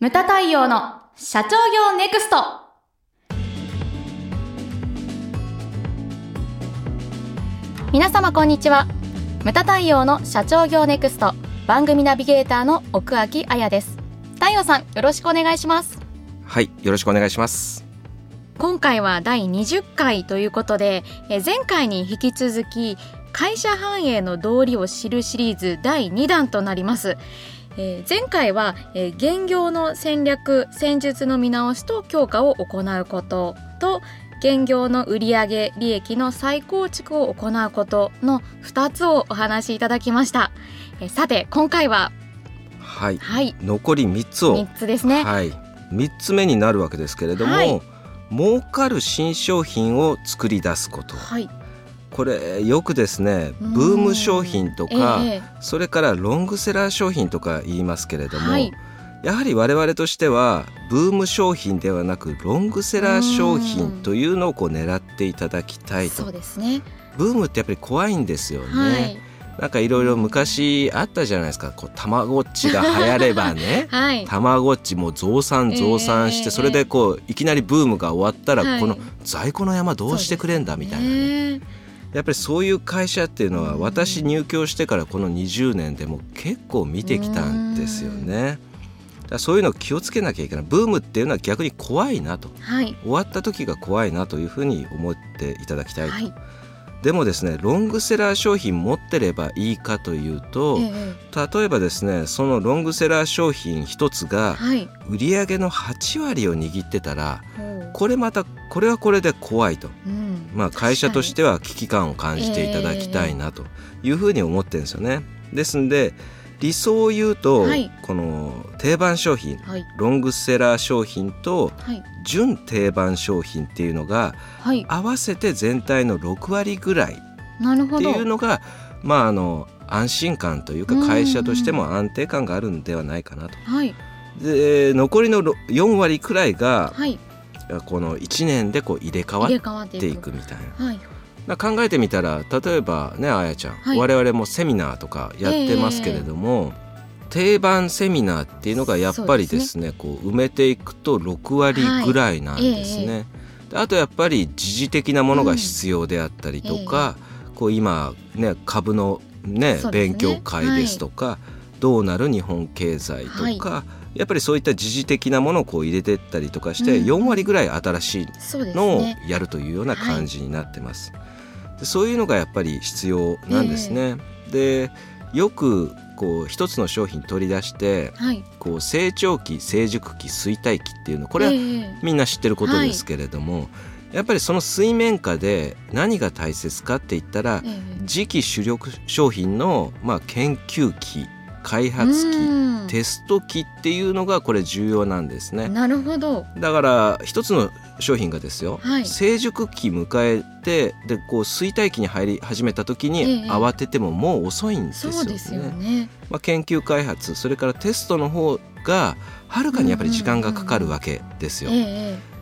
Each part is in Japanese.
ムタ太陽の社長業ネクスト。皆様こんにちは。ムタ太陽の社長業ネクスト。番組ナビゲーターの奥脇彩です。太陽さんよろしくお願いします。はいよろしくお願いします。今回は第20回ということでえ前回に引き続き会社繁栄の道理を知るシリーズ第2弾となりますえー、前回は、えー、現業の戦略戦術の見直しと強化を行うことと現業の売上利益の再構築を行うことの2つをお話しいただきました、えー、さて今回ははい、はい、残り3つを。3つですね、はい、3つ目になるわけですけれども、はい、儲かる新商品を作り出すこと、はい、これよくですねブーム商品とか、えそれからロングセラー商品とか言いますけれども、はい、やはり我々としてはブーム商品ではなくロングセラー商品というのをこう狙っていただきたいと。そうですね。ブームってやっぱり怖いんですよね。はい。なんかいろいろ昔あったじゃないですか。こうたまごっちが流行ればね、はい、たまごっちも増産増産して、それでこういきなりブームが終わったら、この在庫の山どうしてくれんだみたいなね。やっぱりそういう会社っていうのは私入居してからこの20年でも結構見てきたんですよね。だそういうのを気をつけなきゃいけない。ブームっていうのは逆に怖いなと、はい、終わった時が怖いなというふうに思っていただきたいと。はい。でもですねロングセラー商品持ってればいいかというと、ええ、例えばですねそのロングセラー商品一つが売上の8割を握ってたら、はい、これまたこれはこれで怖いと、うん、まあ、会社としては危機感を感じていただきたいなというふうに思ってるんですよね。ですんで理想を言うと、はい、この定番商品、はい、ロングセラー商品と、準定番商品っていうのが、合わせて全体の6割ぐらいっていうのがまああの安心感というか会社としても安定感があるんではないかなと。で残りの4割くらいが、この1年でこう入れ替わっていくみたいな。考えてみたら例えばねあやちゃん、はい、我々もセミナーとかやってますけれども、えー、定番セミナーっていうのがやっぱりですね、ね、こう埋めていくと6割ぐらいなんですね。はい。えー、あとやっぱり時事的なものが必要であったりとか、うん、こう今ね株のね、ね、勉強会ですとか、はい、どうなる日本経済とか、やっぱりそういった時事的なものをこう入れていったりとかして、4割ぐらい新しいのをやるというような感じになってます。でそういうのがやっぱり必要なんですね。えー、でよくこう一つの商品取り出して、はい、こう成長期成熟期衰退期っていうのこれはみんな知ってることですけれども、えーはい、やっぱりその水面下で何が大切かって言ったら、えー、次期主力商品のまあ研究期開発期テスト期っていうのがこれ重要なんですね。なるほど。だから一つの商品がですよ、はい、成熟期迎えてでこう衰退期に入り始めた時に慌ててももう遅いんですよね。そうですよね。まあ、研究開発それからテストの方がはるかにやっぱり時間がかかるわけですよ。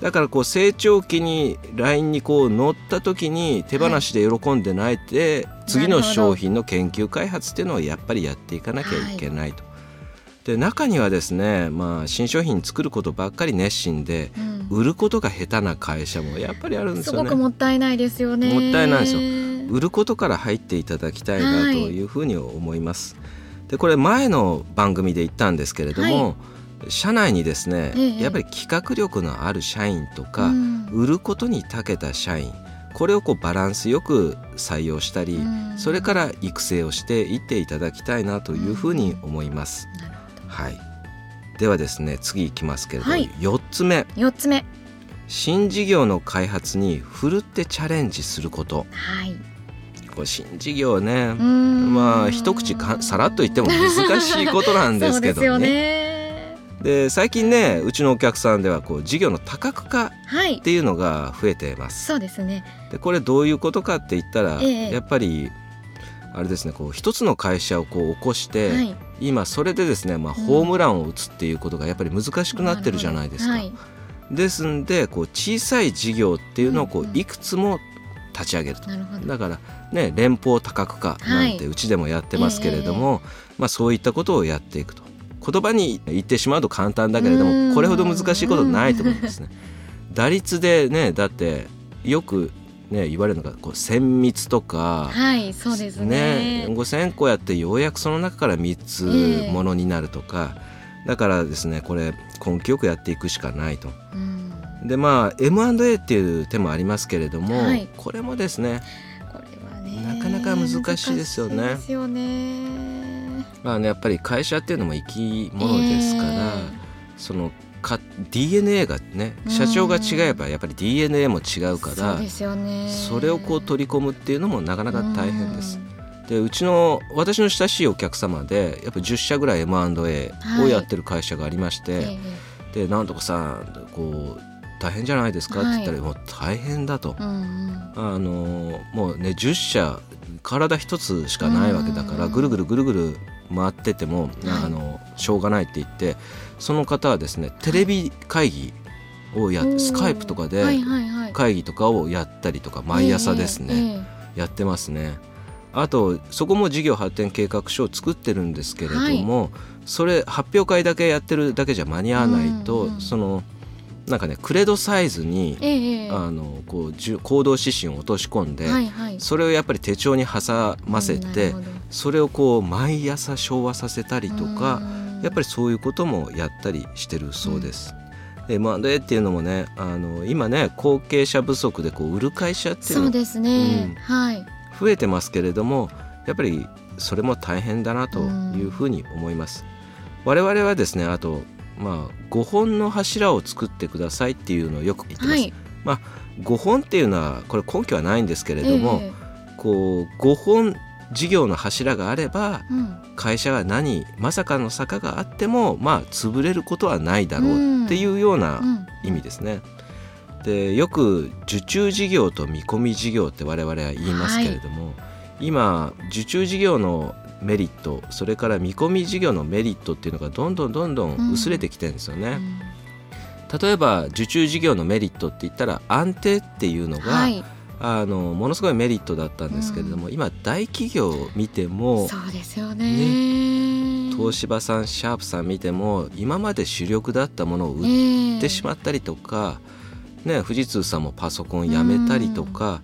だからこう成長期にラインにこう乗った時に手放しで喜んでないで、はい、次の商品の研究開発っていうのをやっぱりやっていかなきゃいけないと。はい、で中にはですね、まあ、新商品作ることばっかり熱心で、うん、売ることが下手な会社もやっぱりあるんですよね。すごくもったいないですよね。もったいないですよ。売ることから入っていただきたいなというふうに思います。はい、でこれ前の番組で言ったんですけれども、社内にですね、ええ、やっぱり企画力のある社員とか、うん、売ることに長けた社員これをこうバランスよく採用したり、うん、それから育成をしていっていただきたいなというふうに思います。うん、はい、ではですね次いきますけれども、はい、4つ目 ,4 つ目。新事業の開発にふるってチャレンジすること。はい。これ新事業ね。まあ一口かさらっと言っても難しいことなんですけどね。で最近ねうちのお客さんではこう事業の多角化っていうのが増えてます。そうですね。でこれどういうことかって言ったら、ええ、やっぱりあれですねこう一つの会社をこう起こして、はい、今それでですね、まあ、ホームランを打つっていうことがやっぱり難しくなってるじゃないですか。はい、ですんでこう小さい事業っていうのをこういくつも立ち上げると、だからね連邦多角化なんてうちでもやってますけれども、え、まあ、そういったことをやっていくと。言葉に言ってしまうと簡単だけれどもこれほど難しいことないと思うんですね。打率でねだってよくね、言われるのがこう千密とか、はいそうですねね5,000個やってようやくその中から3つものになるとか、えー、だからですねこれ根気よくやっていくしかないと。うん、でまあ M&A っていう手もありますけれども、はい、これもですねこれはねなかなか難しいですよね。ですよねまあねやっぱり会社っていうのも生き物ですから、えー、そのか DNA がね社長が違えばやっぱり DNA も違うからそれをこう取り込むっていうのもなかなか大変です。でうちの私の親しいお客様でやっぱ10社ぐらい M&A をやってる会社がありまして、はい、でなんとかさこう大変じゃないですか？って言ったら、はい、もう大変だと、うんうん、あのもうね10社体一つしかないわけだから、ぐるぐるぐるぐる回ってても、あのしょうがないって言ってその方はですねテレビ会議をやスカイプとかで会議とかをやったりとか毎朝ですね、やってますね。あとそこも事業発展計画書を作ってるんですけれども、それ発表会だけやってるだけじゃ間に合わないと、そのなんかねクレドサイズに、えあのこう行動指針を落とし込んで、はいはい、それをやっぱり手帳に挟ませて、それをこう毎朝昭和させたりとかやっぱりそういうこともやったりしてるそうです。うん、M&A っていうのもねあの今ね後継者不足でこう売る会社っていうのそうですね、うん、はい、増えてますけれどもやっぱりそれも大変だなというふうに思います。我々はですねあとまあ、5本の柱を作ってくださいっていうのをよく言ってます。はい、まあ、5本っていうのはこれ根拠はないんですけれども、えー、こう5本事業の柱があれば、うん、会社が何まさかの坂があってもまあ潰れることはないだろうっていうような意味ですね。でよく受注事業と見込み事業って我々は言いますけれども、はい、今受注事業のメリットそれから見込み事業のメリットっていうのがどんどんどんどん。薄れてきてるんですよね。うん、例えば受注事業のメリットって言ったら安定っていうのが、はい、あのものすごいメリットだったんですけれども、うん、今大企業を見てもそうですよね、ね、東芝さんシャープさん見ても今まで主力だったものを売ってしまったりとか、ね、富士通さんもパソコンやめたりとか、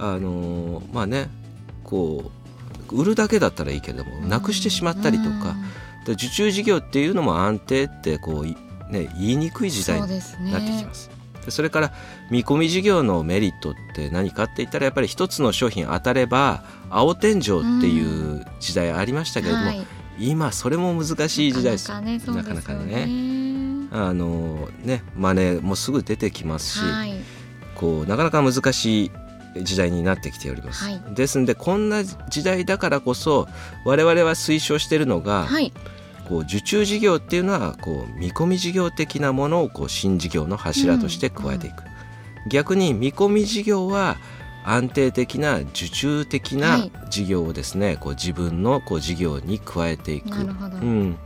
うん、あのまあねこう売るだけだったらいいけれどもなくしてしまったりとか、で受注事業っていうのも安定ってこう、ね、言いにくい時代になってきます。そそれから見込み事業のメリットって何かって言ったらやっぱり一つの商品当たれば青天井っていう時代ありましたけれども、うんはい、今それも難しい時代ですなかなかね。あのね真似もすぐ出てきますし、はい、こうなかなか難しい時代になってきております、はい、ですのでこんな時代だからこそ我々は推奨しているのが、はい、こう受注事業っていうのはこう見込み事業的なものをこう新事業の柱として加えていく、うんうん、逆に見込み事業は安定的な受注的な事業をですね、はい、こう自分のこう事業に加えていく。なるほど、うん。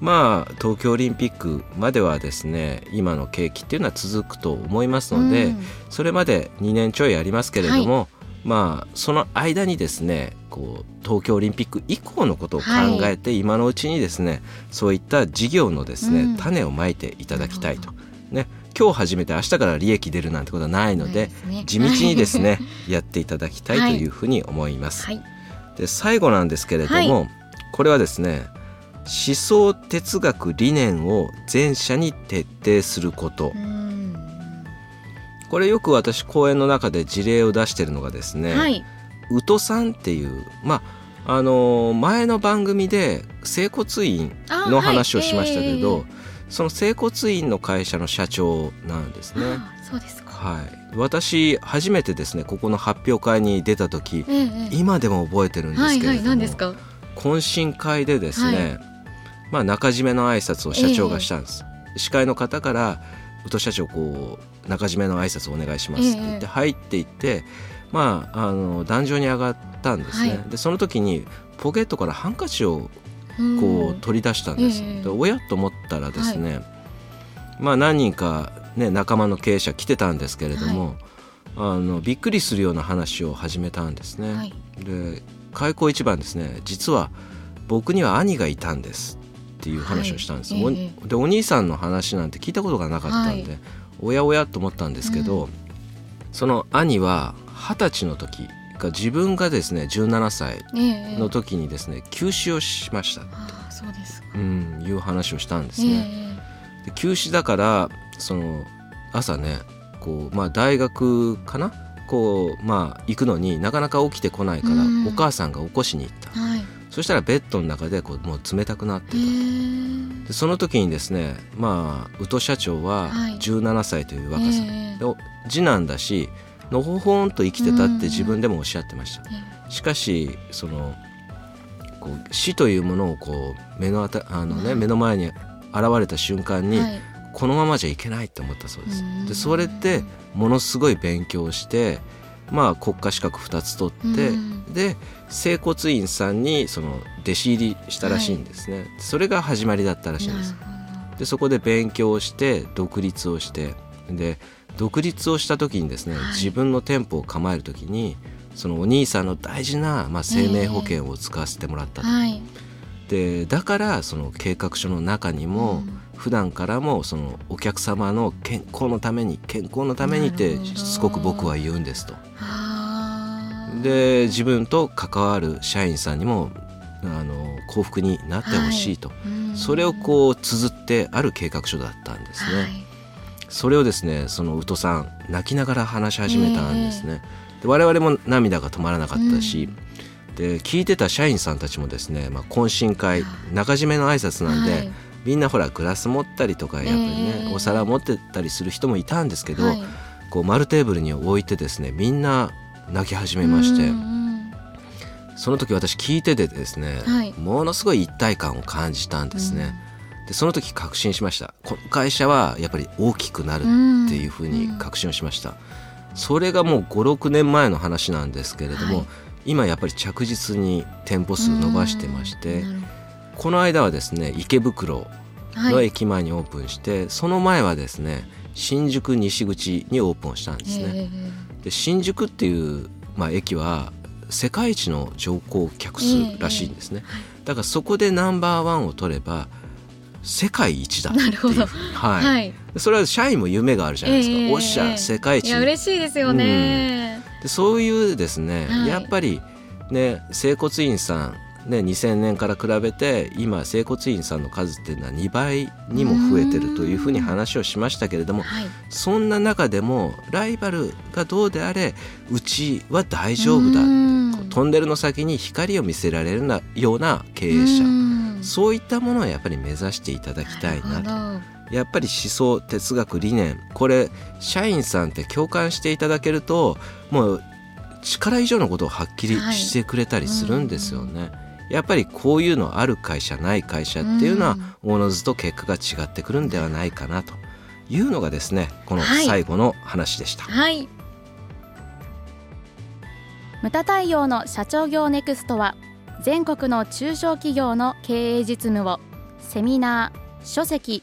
まあ東京オリンピックまではですね今の景気っていうのは続くと思いますので、うん、それまで2年ちょいありますけれども、はい、まあその間にですねこう東京オリンピック以降のことを考えて、はい、今のうちにですねそういった事業のですね、うん、種をまいていただきたいと。ね、今日始めて明日から利益出るなんてことはないので、ね、地道にですね やっていただきたいというふうに思います。はい、で最後なんですけれども、これはですね思想哲学理念を全社に徹底することこれよく私講演の中で事例を出しているのがですね、はい、宇都さんっていうまああのー、前の番組で整骨院の話をしましたけど、はいえ。ー、その整骨院の会社の社長なんですね。そうですか。はい、私初めてですねここの発表会に出た時、えー、今でも覚えてるんですけれども、はいはい、懇親会でですね、はい。まあ、中締めの挨拶を社長がしたんです、えー、司会の方から宇都社長こう中締めの挨拶お願いしますって言って入っていって、まあ、あの壇上に上がったんですね、はい、でその時にポケットからハンカチをこう取り出したんです、えー、でおやと思ったらですね、はい、まあ何人か、ね、仲間の経営者来てたんですけれども、はい、あのびっくりするような話を始めたんですね。で開口一番ですね実は僕には兄がいたんですっていう話をしたんです、はい、でお兄さんの話なんて聞いたことがなかったんで、はい、おやおやと思ったんですけど、うん、その兄は二十歳の時が自分がですね17歳の時にですね、急死をしましたあそうですうん、いう話をしたんですね。で急死だからその朝ねこう、まあ、大学かな？こう、まあ、行くのになかなか起きてこないから、お母さんが起こしに行った、はい、そしたらベッドの中でこうもう冷たくなってたと。でその時にですねまあ宇土社長は17歳という若さ、はい、次男だしのほほんと生きてたって自分でもおっしゃってました。しかしそのこう死というものをこう目のあたあの、ね、目の前に現れた瞬間に、はい。このままじゃいけないって思ったそうです。でそれってものすごい勉強してまあ国家資格2つ取ってで整骨院さんにその弟子入りしたらしいんですね、はい、それが始まりだったらしいんです。でそこで勉強して独立をしてで独立をした時にですね、はい、自分の店舗を構える時にそのお兄さんの大事な、まあ、生命保険を使わせてもらったと。えーはいでだからその計画書の中にも、普段からもそのお客様の健康のために健康のためにってすごく僕は言うんですと。で自分と関わる社員さんにもあの幸福になってほしいと、はい、それをこう綴ってある計画書だったんですね。はい、それをですねその宇土さん泣きながら話し始めたんですね。で我々も涙が止まらなかったし、で聞いてた社員さんたちもですね、まあ、懇親会中締めの挨拶なんで、はい、みんなほらグラス持ったりとかやっぱりね、えー、お皿持ってたりする人もいたんですけど、はい、こう丸テーブルに置いてですねみんな泣き始めまして。その時私聞いててですね、はい、ものすごい一体感を感じたんですね。でその時確信しました。この会社はやっぱり大きくなるっていうふうに確信をしました。それがもう56年前の話なんですけれども、はい、今やっぱり着実に店舗数伸ばしてましてこの間はですね池袋の駅前にオープンして、はい、その前はですね新宿西口にオープンしたんですね。で新宿っていう、まあ、駅は世界一の乗降客数らしいんですね。だからそこでナンバーワンを取れば世界一だっていう。はい、はい、それは社員も夢があるじゃないですか、えー、おっしゃ世界一。いや嬉しいですよね、うん、でそういうですね、はい、やっぱりね整骨院さんね、2000年から比べて今整骨院さんの数っていうのは2倍にも増えてるというふうに話をしましたけれども、はい、そんな中でもライバルがどうであれうちは大丈夫だトンネルの先に光を見せられるような経営者。そういったものをやっぱり目指していただきたいなと。やっぱり思想哲学理念。これ社員さんって共感していただけるともう力以上のことをはっきりしてくれたりするんですよね。はいやっぱりこういうのある会社ない会社っていうのは、おのずと結果が違ってくるんではないかなと。いうのがですねこの最後の話でした。はい、はいムタ太陽の社長業ネクストは全国の中小企業の経営実務をセミナー、書籍、